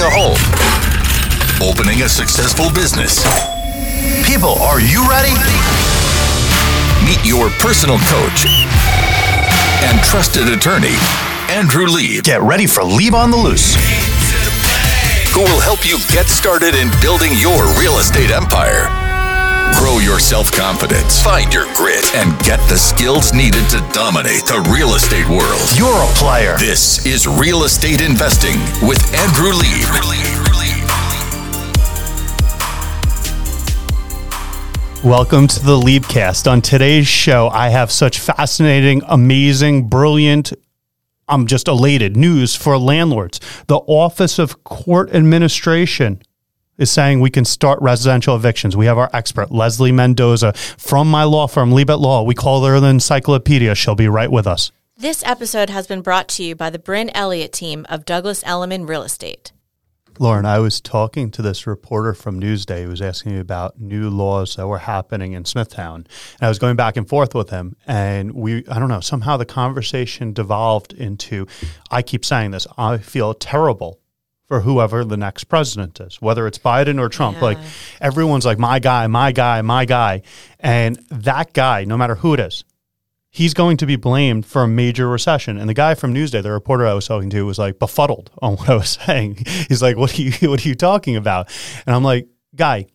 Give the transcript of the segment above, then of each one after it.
a home, opening a successful business. People, are you ready? Meet your personal coach and trusted attorney, Andrew Lieb. Get ready for Lieb on the Loose. who will help you get started in building your real estate empire. Grow your self confidence, find your grit, and get the skills needed to dominate the real estate world. You're a player. This is Real Estate Investing with Andrew Lieb. Welcome to the Leapcast. On today's show, I have such fascinating, amazing, brilliant, I'm just elated news for landlords. The Office of Court Administration is saying we can start residential evictions. We have our expert, Leslie Mendoza, from my law firm, Lieb at Law. We call her the encyclopedia. She'll be right with us. This episode has been brought to you by the Bryn Elliott team of Douglas Elliman Real Estate. Lauren, I was talking to this reporter from Newsday who was asking me about new laws that were happening in Smithtown. And I was going back and forth with him. And we, I don't know, somehow the conversation devolved into I keep saying this, I feel terrible for whoever the next president is, whether it's Biden or Trump. Yeah. Like everyone's like, my guy, my guy, my guy. And that guy, no matter who it is, he's going to be blamed for a major recession. And the guy from Newsday, the reporter I was talking to, was like befuddled on what I was saying. He's like, "What are you? What are you talking about?" And I'm like, "Guy,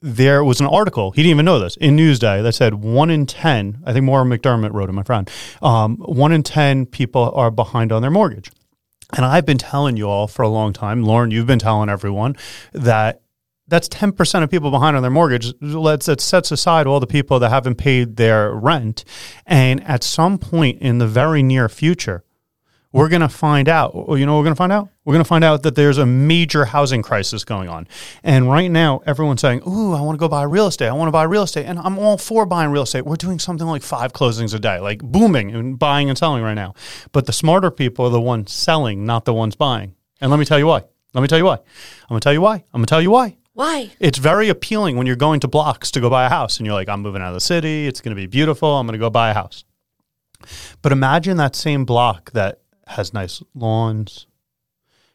there was an article. He didn't even know this in Newsday that said one in ten. I think Maura McDermott wrote it, my friend. Um, one in ten people are behind on their mortgage." And I've been telling you all for a long time, Lauren, you've been telling everyone that that's 10% of people behind on their mortgage. Let's that sets aside all the people that haven't paid their rent. And at some point in the very near future, we're going to find out. Oh, you know what we're going to find out? We're going to find out that there's a major housing crisis going on. And right now, everyone's saying, Ooh, I want to go buy real estate. I want to buy real estate. And I'm all for buying real estate. We're doing something like five closings a day, like booming and buying and selling right now. But the smarter people are the ones selling, not the ones buying. And let me tell you why. Let me tell you why. I'm going to tell you why. I'm going to tell you why. Why? It's very appealing when you're going to blocks to go buy a house and you're like, I'm moving out of the city. It's going to be beautiful. I'm going to go buy a house. But imagine that same block that has nice lawns,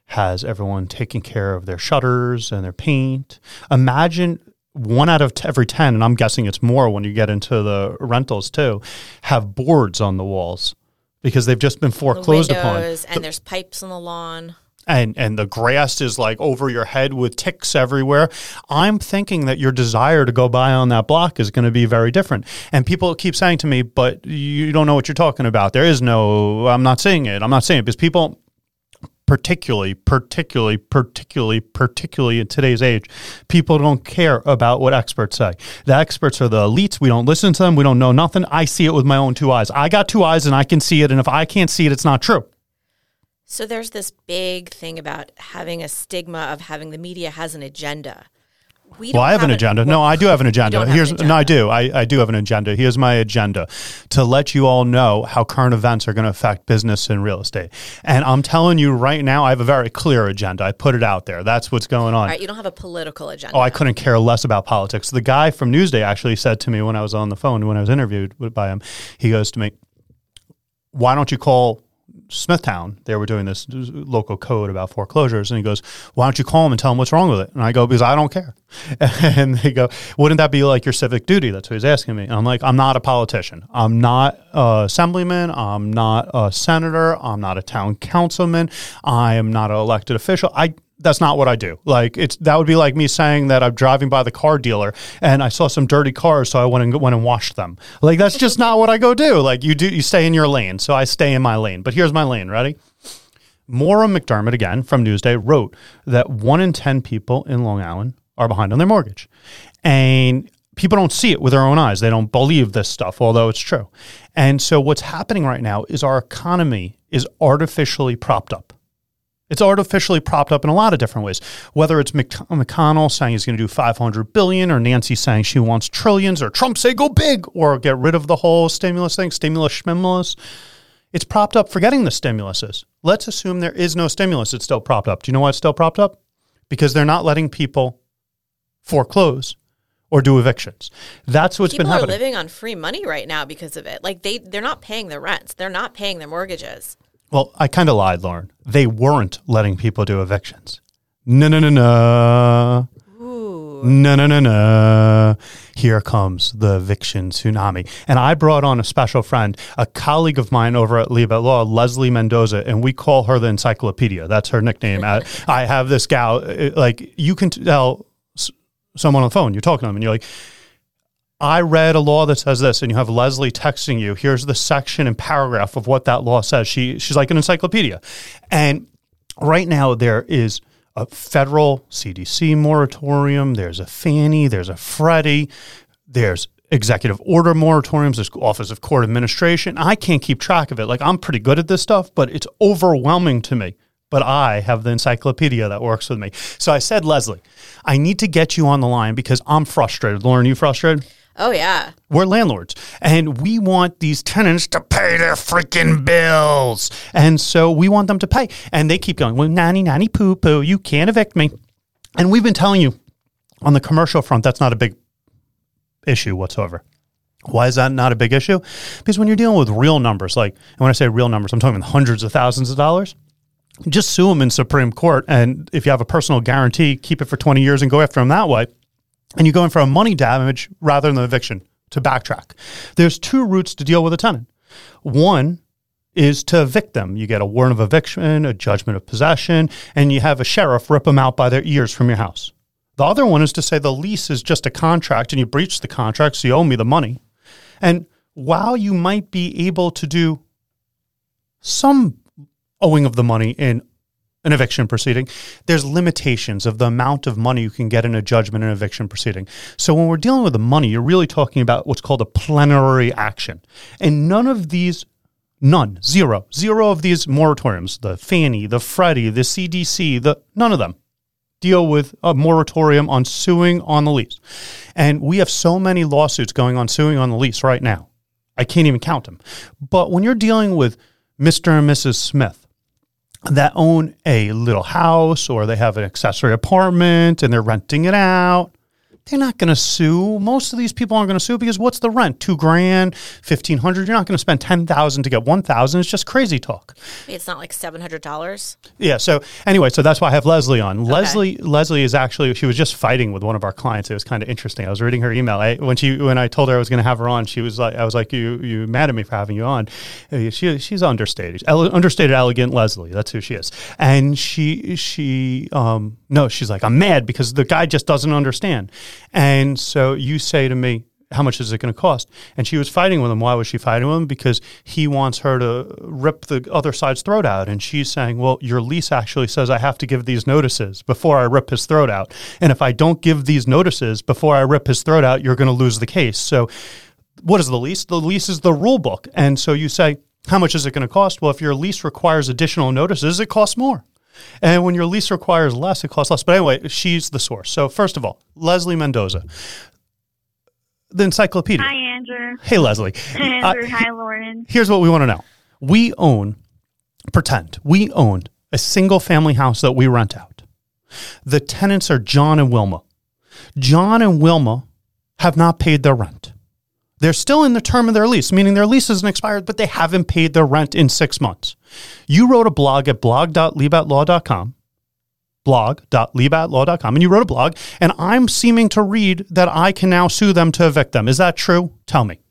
has everyone taking care of their shutters and their paint. Imagine one out of t- every 10, and I'm guessing it's more when you get into the rentals too, have boards on the walls because they've just been The foreclosed upon windows, and there's pipes on the lawn. And and the grass is like over your head with ticks everywhere i'm thinking that your desire to go buy on that block is going to be very different. And people keep saying to me but you don't know what you're talking about. There is no i'm not saying it. I'm not saying it. Because people particularly particularly particularly particularly in today's age people don't care about what experts say. The experts are the elites. We don't listen to them. We don't know nothing. I see it with my own two eyes. I got two eyes and i can see it and if i can't see it it's not true So there's this big thing about having a stigma of having the media has an agenda. We Well, I have an agenda. no, I do have an agenda. Here's an no, I do. I, I do have an agenda. Here's my agenda to let you all know how current events are going to affect business and real estate. And I'm telling you right now, I have a very clear agenda. I put it out there. That's what's going on. All right, you don't have a political agenda. Oh, I couldn't care less about politics. The guy from Newsday actually said to me when I was on the phone, when I was interviewed by him, he goes to me, Why don't you call Smithtown? They were doing this local code about foreclosures. And he goes, Why don't you call them and tell them what's wrong with it? And I go, Because I don't care. And they go, Wouldn't that be like your civic duty? That's what he's asking me. And I'm like, I'm not a politician. I'm not a assemblyman. I'm not a senator. I'm not a town councilman. I am not an elected official. I that's not what I do. Like it's that would be like me saying that I'm driving by the car dealer and I saw some dirty cars, so I went and went and washed them. Like that's just not what I go do. Like you do, you stay in your lane, so I stay in my lane. But here's my lane. Ready? Maura McDermott again from Newsday wrote that one in ten people in Long Island are behind on their mortgage, and people don't see it with their own eyes. They don't believe this stuff, although it's true. And so what's happening right now is our economy is artificially propped up. It's artificially propped up in a lot of different ways. Whether it's Mc- McConnell saying he's going to do 500 billion, or Nancy saying she wants trillions, or Trump say go big, or get rid of the whole stimulus thing, stimulus schmimulus. It's propped up. Forgetting the stimulus is. Let's assume there is no stimulus. It's still propped up. Do you know why it's still propped up? Because they're not letting people foreclose or do evictions. That's what's People been happening. People are living on free money right now because of it. Like they they're not paying their rents. They're not paying their mortgages. Well, I kind of lied, Lauren. They weren't letting people do evictions. No, no, no, no. No, no, no, no. Here comes the eviction tsunami. And I brought on a special friend, a colleague of mine over at Lieb at Law, Leslie Mendoza, and we call her the encyclopedia. That's her nickname. I, I have this gal, uh, like, you can tell someone on the phone, you're talking to them, and you're like, I read a law that says this, and you have Leslie texting you. Here's the section and paragraph of what that law says. She she's like an encyclopedia, and right now there is a federal CDC moratorium. There's a Fannie. There's a Freddie. There's executive order moratoriums. There's Office of Court Administration. I can't keep track of it. Like I'm pretty good at this stuff, but it's overwhelming to me. But I have the encyclopedia that works with me. So I said, Leslie, I need to get you on the line because I'm frustrated. Lauren, you frustrated? Oh yeah. We're landlords and we want these tenants to pay their freaking bills. And so we want them to pay. And they keep going, well, nanny, nanny, poo, poo, you can't evict me. And we've been telling you on the commercial front, that's not a big issue whatsoever. Why is that not a big issue? Because when you're dealing with real numbers, like, and when I say real numbers, I'm talking hundreds of thousands of dollars. Just sue them in Supreme Court. And if you have a personal guarantee, keep it for 20 years and go after them that way and you're going for a money damage rather than eviction to backtrack. There's two routes to deal with a tenant. One is to evict them. You get a warrant of eviction, a judgment of possession, and you have a sheriff rip them out by their ears from your house. The other one is to say the lease is just a contract and you breached the contract, so you owe me the money. And while you might be able to do some owing of the money in an eviction proceeding, there's limitations of the amount of money you can get in a judgment in an eviction proceeding. So when we're dealing with the money, you're really talking about what's called a plenary action. And none of these None, zero, zero of these moratoriums, the Fannie, the Freddie, the CDC, the none of them deal with a moratorium on suing on the lease. And we have so many lawsuits going on suing on the lease right now. I can't even count them. But when you're dealing with Mr. and Mrs. Smith, that own a little house or they have an accessory apartment and they're renting it out. They're not going to sue. Most of these people aren't going to sue because what's the rent? Two grand, fifteen hundred. You're not going to spend ten thousand to get one thousand. It's just crazy talk. It's not like seven hundred dollars. Yeah. So anyway, so that's why I have Leslie on. Leslie, Leslie is actually she was just fighting with one of our clients. It was kind of interesting. I was reading her email I, when she when I told her I was going to have her on. She was like, I was like, you you mad at me for having you on? Uh, She she's understated, Ele- understated, elegant Leslie. That's who she is. And she she um no, she's like I'm mad because the guy just doesn't understand. And so you say to me, how much is it going to cost? And she was fighting with him. Why was she fighting with him? Because he wants her to rip the other side's throat out. And she's saying, well, your lease actually says I have to give these notices before I rip his throat out. And if I don't give these notices before I rip his throat out, you're going to lose the case. So what is the lease? The lease is the rule book. And so you say, how much is it going to cost? Well, if your lease requires additional notices, it costs more. And when your lease requires less, it costs less. But anyway, she's the source. So first of all, Leslie Mendoza, the encyclopedia. Hi, Andrew. Hey, Leslie. Hi, Uh, Hi, Lauren. here's what we want to know. We own, pretend, we own a single family house that we rent out. The tenants are John and Wilma. John and Wilma have not paid their rent. They're still in the term of their lease, meaning their lease isn't expired, but they haven't paid their rent in six months. You wrote a blog at blog.liebatlaw.com, blog.liebatlaw.com, and you wrote a blog, and I'm seeming to read that I can now sue them to evict them. Is that true? Tell me.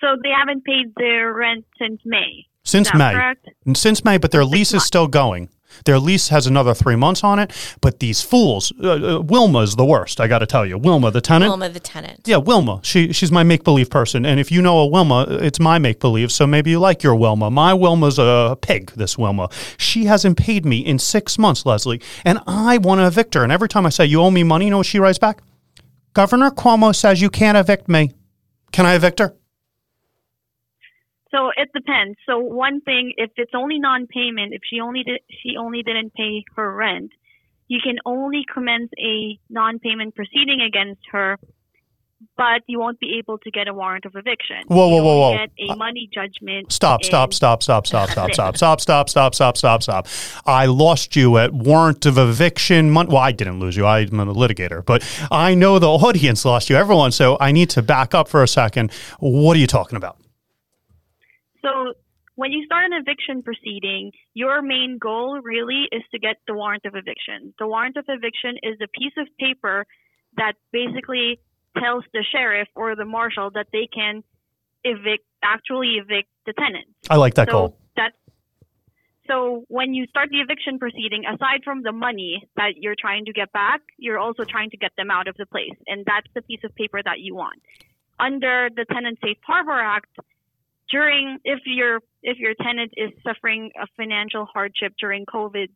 So they haven't paid their rent since May. Since May. correct? Since May, but their lease is still going. Their lease has another three months on it, but these fools, uh, uh, Wilma's the worst, I got to tell you. Wilma, the tenant. Wilma the tenant. Yeah, Wilma. She she's my make believe person, and if you know a Wilma, it's my make believe. So maybe you like your Wilma. My Wilma's a pig. This Wilma. She hasn't paid me in six months, Leslie, and I want to evict her. And every time I say you owe me money, you know what she writes back? Governor Cuomo says you can't evict me. Can I evict her? So it depends. So one thing, if it's only non-payment, if she only did, she only didn't pay her rent, you can only commence a non-payment proceeding against her, but you won't be able to get a warrant of eviction. Whoa, whoa, whoa, whoa. Get a money judgment. Stop, stop, stop, stop, stop, stop, stop, stop, stop, stop, stop, stop, stop. I lost you at warrant of eviction. Mon- well, I didn't lose you. I'm a litigator, but I know the audience lost you, everyone. So I need to back up for a second. What are you talking about? So when you start an eviction proceeding, your main goal really is to get the warrant of eviction. The warrant of eviction is a piece of paper that basically tells the sheriff or the marshal that they can evict, actually evict the tenant. I like that so goal. That's so when you start the eviction proceeding, aside from the money that you're trying to get back, you're also trying to get them out of the place, and that's the piece of paper that you want. Under the Tenant Safe Harbor Act, during if your if your tenant is suffering a financial hardship during COVID,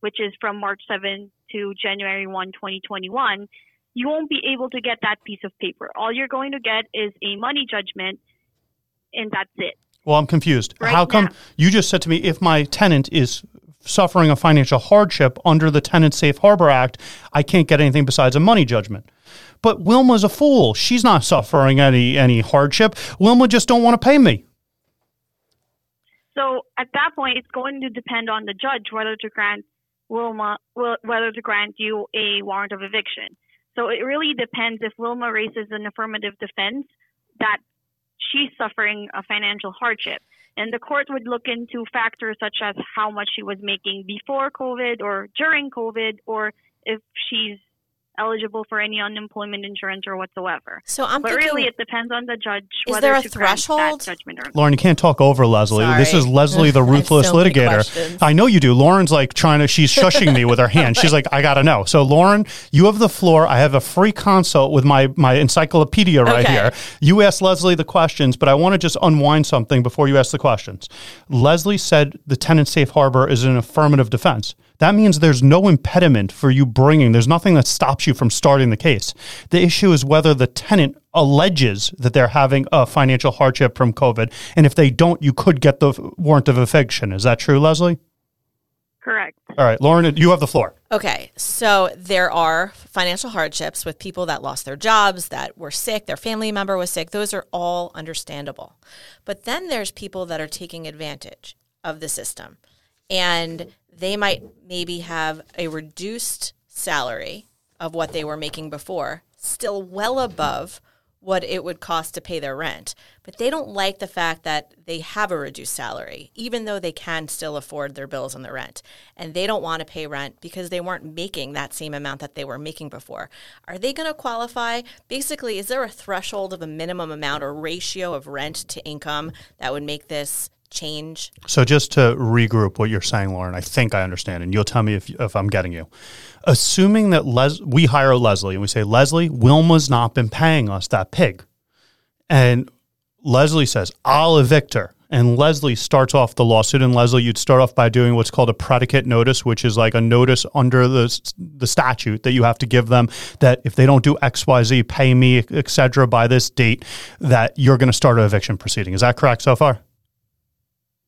which is from March 7 to January 1, 2021, you won't be able to get that piece of paper. All you're going to get is a money judgment, and that's it. Well, I'm confused. Right How come now. you just said to me if my tenant is suffering a financial hardship under the Tenant Safe Harbor Act, I can't get anything besides a money judgment. But Wilma's a fool. She's not suffering any any hardship. Wilma just don't want to pay me. So at that point, it's going to depend on the judge whether to grant Wilma whether to grant you a warrant of eviction. So it really depends if Wilma raises an affirmative defense that she's suffering a financial hardship. And the court would look into factors such as how much she was making before COVID or during COVID, or if she's eligible for any unemployment insurance or whatsoever. So I'm but thinking, really, it depends on the judge Is whether there a to threshold? judgment or not. Lauren, you can't talk over Leslie. This is Leslie, the ruthless so litigator. I know you do. Lauren's like trying to, she's shushing me with her hand. She's like, I got to know. So, Lauren, you have the floor. I have a free consult with my, my encyclopedia right Okay. here. You ask Leslie the questions, but I want to just unwind something before you ask the questions. Leslie said the tenant safe harbor is an affirmative defense. That means there's no impediment for you bringing, there's nothing that stops you from starting the case. The issue is whether the tenant alleges that they're having a financial hardship from COVID. And if they don't, you could get the warrant of eviction. Is that true, Leslie? Correct. All right, Lauren, you have the floor. Okay, so there are financial hardships with people that lost their jobs, that were sick, their family member was sick. Those are all understandable. But then there's people that are taking advantage of the system. And they might maybe have a reduced salary of what they were making before, still well above what it would cost to pay their rent. But they don't like the fact that they have a reduced salary, even though they can still afford their bills and their rent. And they don't want to pay rent because they weren't making that same amount that they were making before. Are they going to qualify? Basically, is there a threshold of a minimum amount or ratio of rent to income that would make this change? So just to regroup what you're saying, Lauren, I think I understand, and you'll tell me if, if I'm getting you. Assuming that Les- we hire Leslie and we say, Leslie, Wilma's not been paying us that pig. And Leslie says, I'll evict her. And Leslie starts off the lawsuit. And Leslie, you'd start off by doing what's called a predicate notice, which is like a notice under the, the statute that you have to give them that if they don't do X, Y, Z, pay me, et cetera, by this date, that you're going to start an eviction proceeding. Is that correct so far?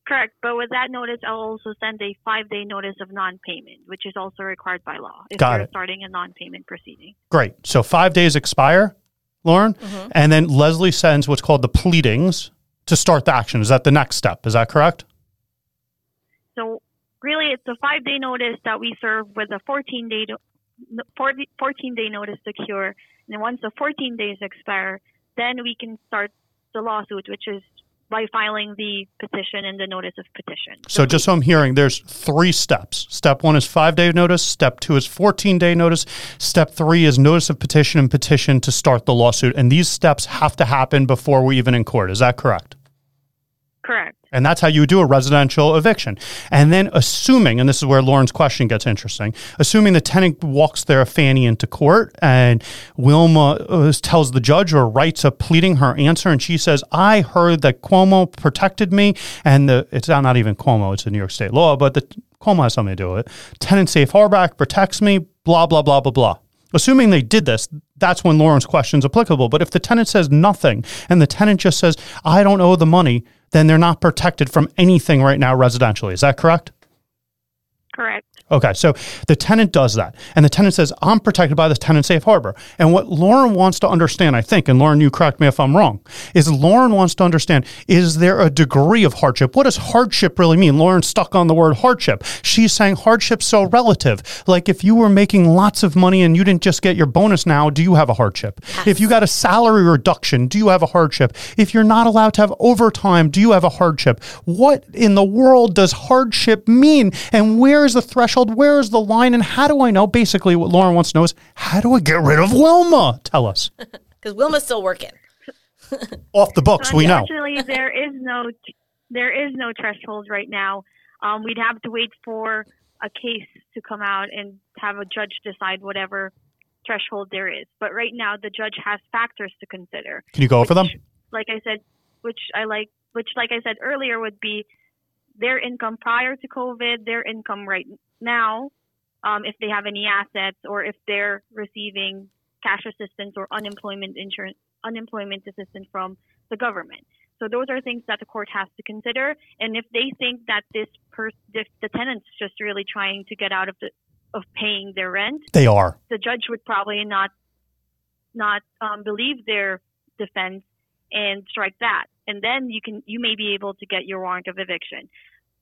Correct. But with that notice, I'll also send a five day notice of non payment, which is also required by law if Got you're it. starting a non payment proceeding. Great. So five days expire, Lauren, Mm-hmm. and then Leslie sends what's called the pleadings to start the action. Is that the next step? Is that correct? So really, it's a five day notice that we serve with a 14 day, 14 day notice to cure. And then once the 14 days expire, then we can start the lawsuit, which is by filing the petition and the notice of petition. So just so I'm hearing, there's three steps. Step one is five day notice. Step two is 14 day notice. Step three is notice of petition and petition to start the lawsuit. And these steps have to happen before we even in court. Is that correct? Correct. And that's how you do a residential eviction. And then assuming, and this is where Lauren's question gets interesting, assuming the tenant walks their fanny into court and Wilma uh, tells the judge or writes a pleading her answer and she says, I heard that Cuomo protected me and the, it's not, even Cuomo, it's a New York state law, but the Cuomo has something to do with it. Tenant safe harbor protects me, blah, blah, blah, blah, blah. Assuming they did this, that's when Lauren's question is applicable. But if the tenant says nothing and the tenant just says, I don't owe the money, then they're not protected from anything right now residentially. Is that correct? Correct. Okay, so the tenant does that, and the tenant says, "I'm protected by the tenant safe harbor." And what Lauren wants to understand, I think, and Lauren, you correct me if I'm wrong, is Lauren wants to understand: is there a degree of hardship? What does hardship really mean? Lauren's stuck on the word hardship. She's saying hardship's so relative. Like if you were making lots of money and you didn't just get your bonus now, do you have a hardship? If you got a salary reduction, do you have a hardship? If you're not allowed to have overtime, do you have a hardship? What in the world does hardship mean? And where is the threshold? Where is the line? And how do I know? Basically, what Lauren wants to know is how do I get rid of Wilma? Tell us. Because Wilma's still working. Off the books, we know. Unfortunately, there is no there is no threshold right now. Um, we'd have to wait for a case to come out and have a judge decide whatever threshold there is. But right now, the judge has factors to consider. Can you go over them? Like I said, which I like, which like I said earlier, would be their income prior to COVID, their income right now, um, if they have any assets, or if they're receiving cash assistance or unemployment insurance, unemployment assistance from the government. So those are things that the court has to consider. And if they think that this per- if the tenant's just really trying to get out of the of paying their rent, They are. the judge would probably not not um, believe their defense and strike that, and then you can you may be able to get your warrant of eviction.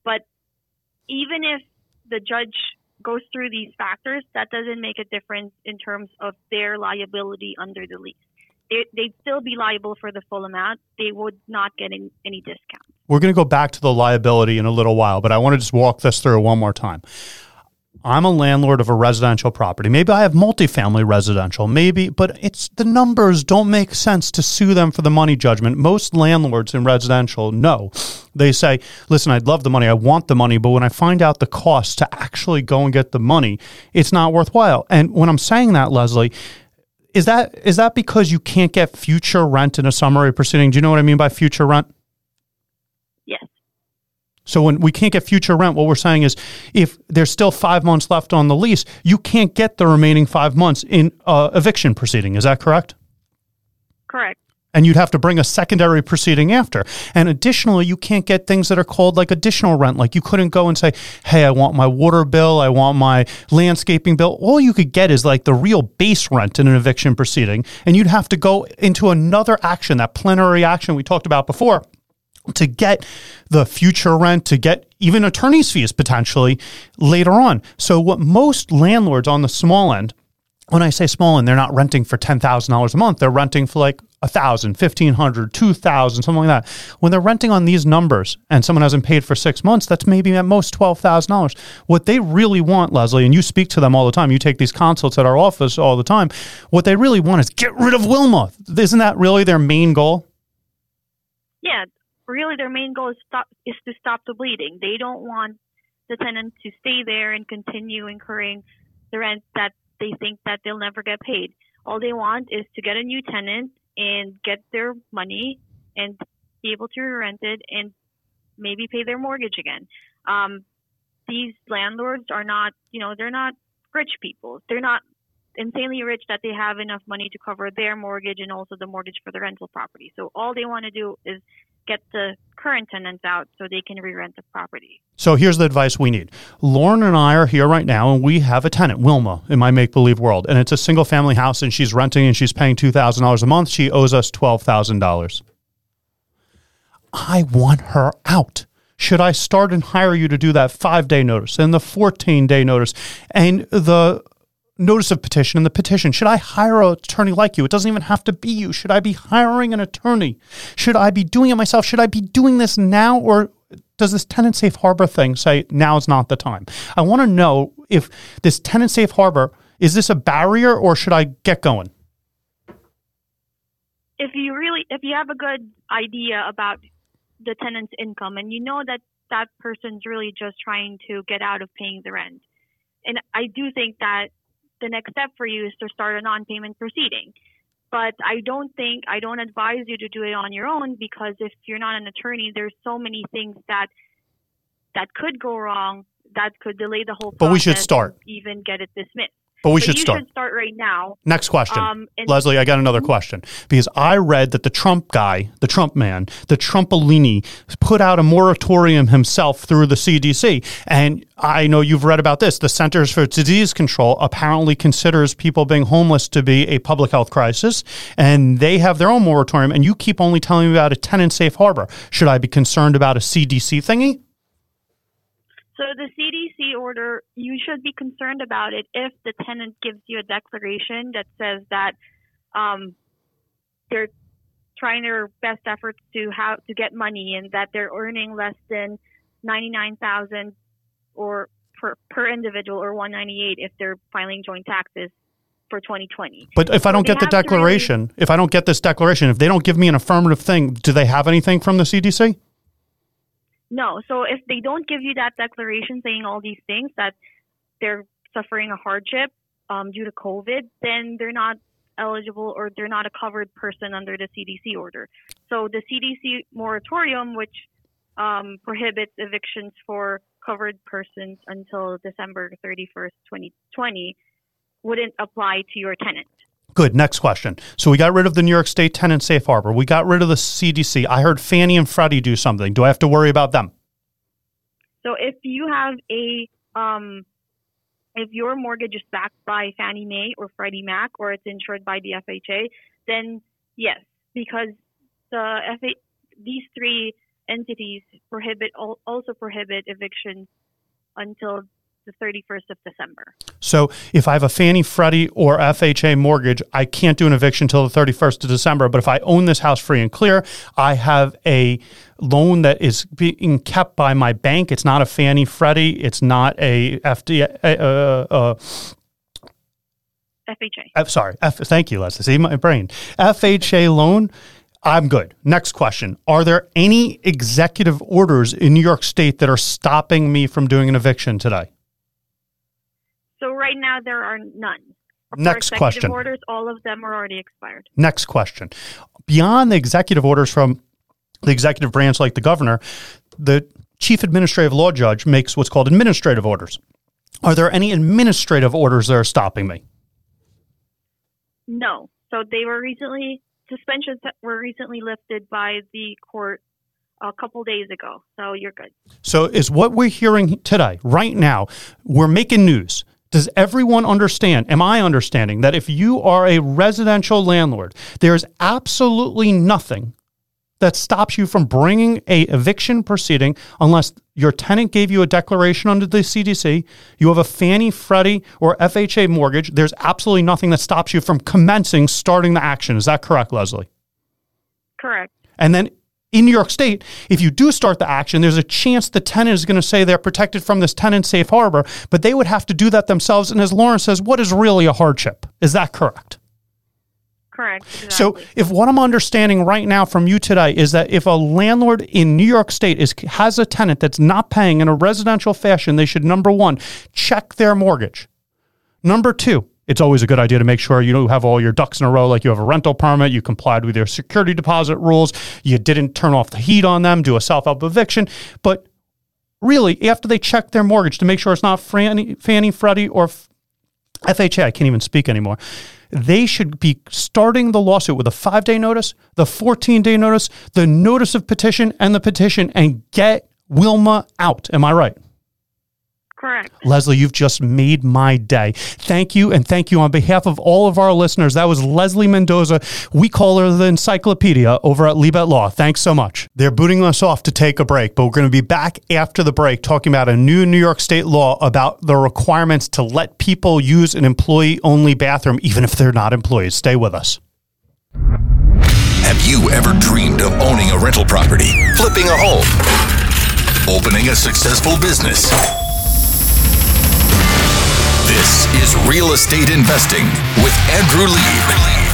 But even if the judge goes through these factors, that doesn't make a difference in terms of their liability under the lease. They, they'd still be liable for the full amount. They would not get any, any discount. We're going to go back to the liability in a little while, but I want to just walk this through one more time. I'm a landlord of a residential property. Maybe I have multifamily residential, maybe, but it's the numbers don't make sense to sue them for the money judgment. Most landlords in residential know. They say, listen, I'd love the money. I want the money, but when I find out the cost to actually go and get the money, it's not worthwhile. And when I'm saying that, Leslie, is that is that because you can't get future rent in a summary proceeding? Do you know what I mean by future rent? Yes. So when we can't get future rent, what we're saying is if there's still five months left on the lease, you can't get the remaining five months in uh, eviction proceeding. Is that correct? Correct. And you'd have to bring a secondary proceeding after. And additionally, you can't get things that are called like additional rent. Like you couldn't go and say, hey, I want my water bill, I want my landscaping bill. All you could get is like the real base rent in an eviction proceeding. And you'd have to go into another action, that plenary action we talked about before to get the future rent, to get even attorney's fees potentially later on. So, what most landlords on the small end, when I say small end, they're not renting for $10,000 a month. They're renting for like a thousand, fifteen hundred, two thousand, something like that. When they're renting on these numbers and someone hasn't paid for six months, that's maybe at most twelve thousand dollars. What they really want, Leslie, and you speak to them all the time. You take these consults at our office all the time. What they really want is get rid of Wilma. Isn't that really their main goal? yeah, really their main goal is stop is to stop the bleeding. They don't want the tenant to stay there and continue incurring the rent that they think that they'll never get paid. All they want is to get a new tenant and get their money and be able to rent it and maybe pay their mortgage again. Um, these landlords are not, you know, they're not rich people. They're not insanely rich that they have enough money to cover their mortgage and also the mortgage for the rental property. So all they want to do is get the current tenants out so they can re-rent the property. So here's the advice we need. Lauren and I are here right now, and we have a tenant, Wilma, in my make believe world. And it's a single family house, and she's renting and she's paying $2,000 a month. She owes us $12,000. I want her out. Should I start and hire you to do that five day notice and the 14 day notice and the notice of petition and the petition? Should I hire an attorney like you? It doesn't even have to be you. Should I be hiring an attorney? Should I be doing it myself? Should I be doing this now or does this tenant safe harbor thing say now is not the time? I want to know if this tenant safe harbor is this a barrier or should I get going? if you really if you have a good idea about the tenant's income and you know that that person's really just trying to get out of paying the rent and i do think that the next step for you is to start a non-payment proceeding but i don't think i don't advise you to do it on your own because if you're not an attorney there's so many things that that could go wrong that could delay the whole process But we should start. even get it dismissed But we But should start. should start right now. Next question. Um, and- Leslie, I got another question because I read that the Trump guy, the Trump man, the Trumpolini, put out a moratorium himself through the CDC. And I know you've read about this. The Centers for Disease Control apparently considers people being homeless to be a public health crisis, and they have their own moratorium. And you keep only telling me about a tenant safe harbor. Should I be concerned about a CDC thingy? So the CDC order, you should be concerned about it if the tenant gives you a declaration that says that um, they're trying their best efforts to how to get money and that they're earning less than ninety nine thousand or per per individual or one ninety eight if they're filing joint taxes for twenty twenty. But if I don't they get the have to really- declaration, if I don't get this declaration, if they don't give me an affirmative thing, do they have anything from the CDC? No. So if they don't give you that declaration saying all these things that they're suffering a hardship um, due to COVID, then they're not eligible or they're not a covered person under the CDC order. So the CDC moratorium, which um, prohibits evictions for covered persons until December 31st, 2020, wouldn't apply to your tenant. Good. Next question. So we got rid of the New York State tenant safe harbor. We got rid of the CDC. I heard Fannie and Freddie do something. Do I have to worry about them? So if you have a um, if your mortgage is backed by Fannie Mae or Freddie Mac or it's insured by the FHA, then yes, because the FA, these three entities prohibit also prohibit evictions until the 31st of December. So if I have a Fannie, Freddie, or FHA mortgage, I can't do an eviction until the 31st of December. But if I own this house free and clear, I have a loan that is being kept by my bank. It's not a Fannie, Freddie. It's not a FD, uh, uh, FHA. F, sorry. F, thank you, Leslie. See my brain. FHA loan. I'm good. Next question. Are there any executive orders in New York State that are stopping me from doing an eviction today? So right now there are none. For Next question. Orders, all of them are already expired. Next question. Beyond the executive orders from the executive branch, like the governor, the chief administrative law judge makes what's called administrative orders. Are there any administrative orders that are stopping me? No. So they were recently suspensions that were recently lifted by the court a couple days ago. So you're good. So, is what we're hearing today, right now, we're making news. Does everyone understand? Am I understanding that if you are a residential landlord, there's absolutely nothing that stops you from bringing a eviction proceeding unless your tenant gave you a declaration under the CDC, you have a Fannie, Freddie, or FHA mortgage. There's absolutely nothing that stops you from commencing starting the action. Is that correct, Leslie? Correct. And then in New York State, if you do start the action, there's a chance the tenant is going to say they're protected from this tenant safe harbor, but they would have to do that themselves. And as Lauren says, what is really a hardship? Is that correct? Correct. So, if what I'm understanding right now from you today is that if a landlord in New York State is has a tenant that's not paying in a residential fashion, they should number one check their mortgage. Number two, it's always a good idea to make sure you have all your ducks in a row, like you have a rental permit, you complied with your security deposit rules, you didn't turn off the heat on them, do a self help eviction. But really, after they check their mortgage to make sure it's not Fannie, Fannie Freddie, or FHA, I can't even speak anymore. They should be starting the lawsuit with a five day notice, the 14 day notice, the notice of petition, and the petition and get Wilma out. Am I right? Correct. Leslie, you've just made my day. Thank you. And thank you on behalf of all of our listeners. That was Leslie Mendoza. We call her the encyclopedia over at Lieb at Law. Thanks so much. They're booting us off to take a break, but we're going to be back after the break talking about a new New York State law about the requirements to let people use an employee only bathroom, even if they're not employees. Stay with us. Have you ever dreamed of owning a rental property, flipping a home, opening a successful business? This is Real Estate Investing with Andrew Lieb.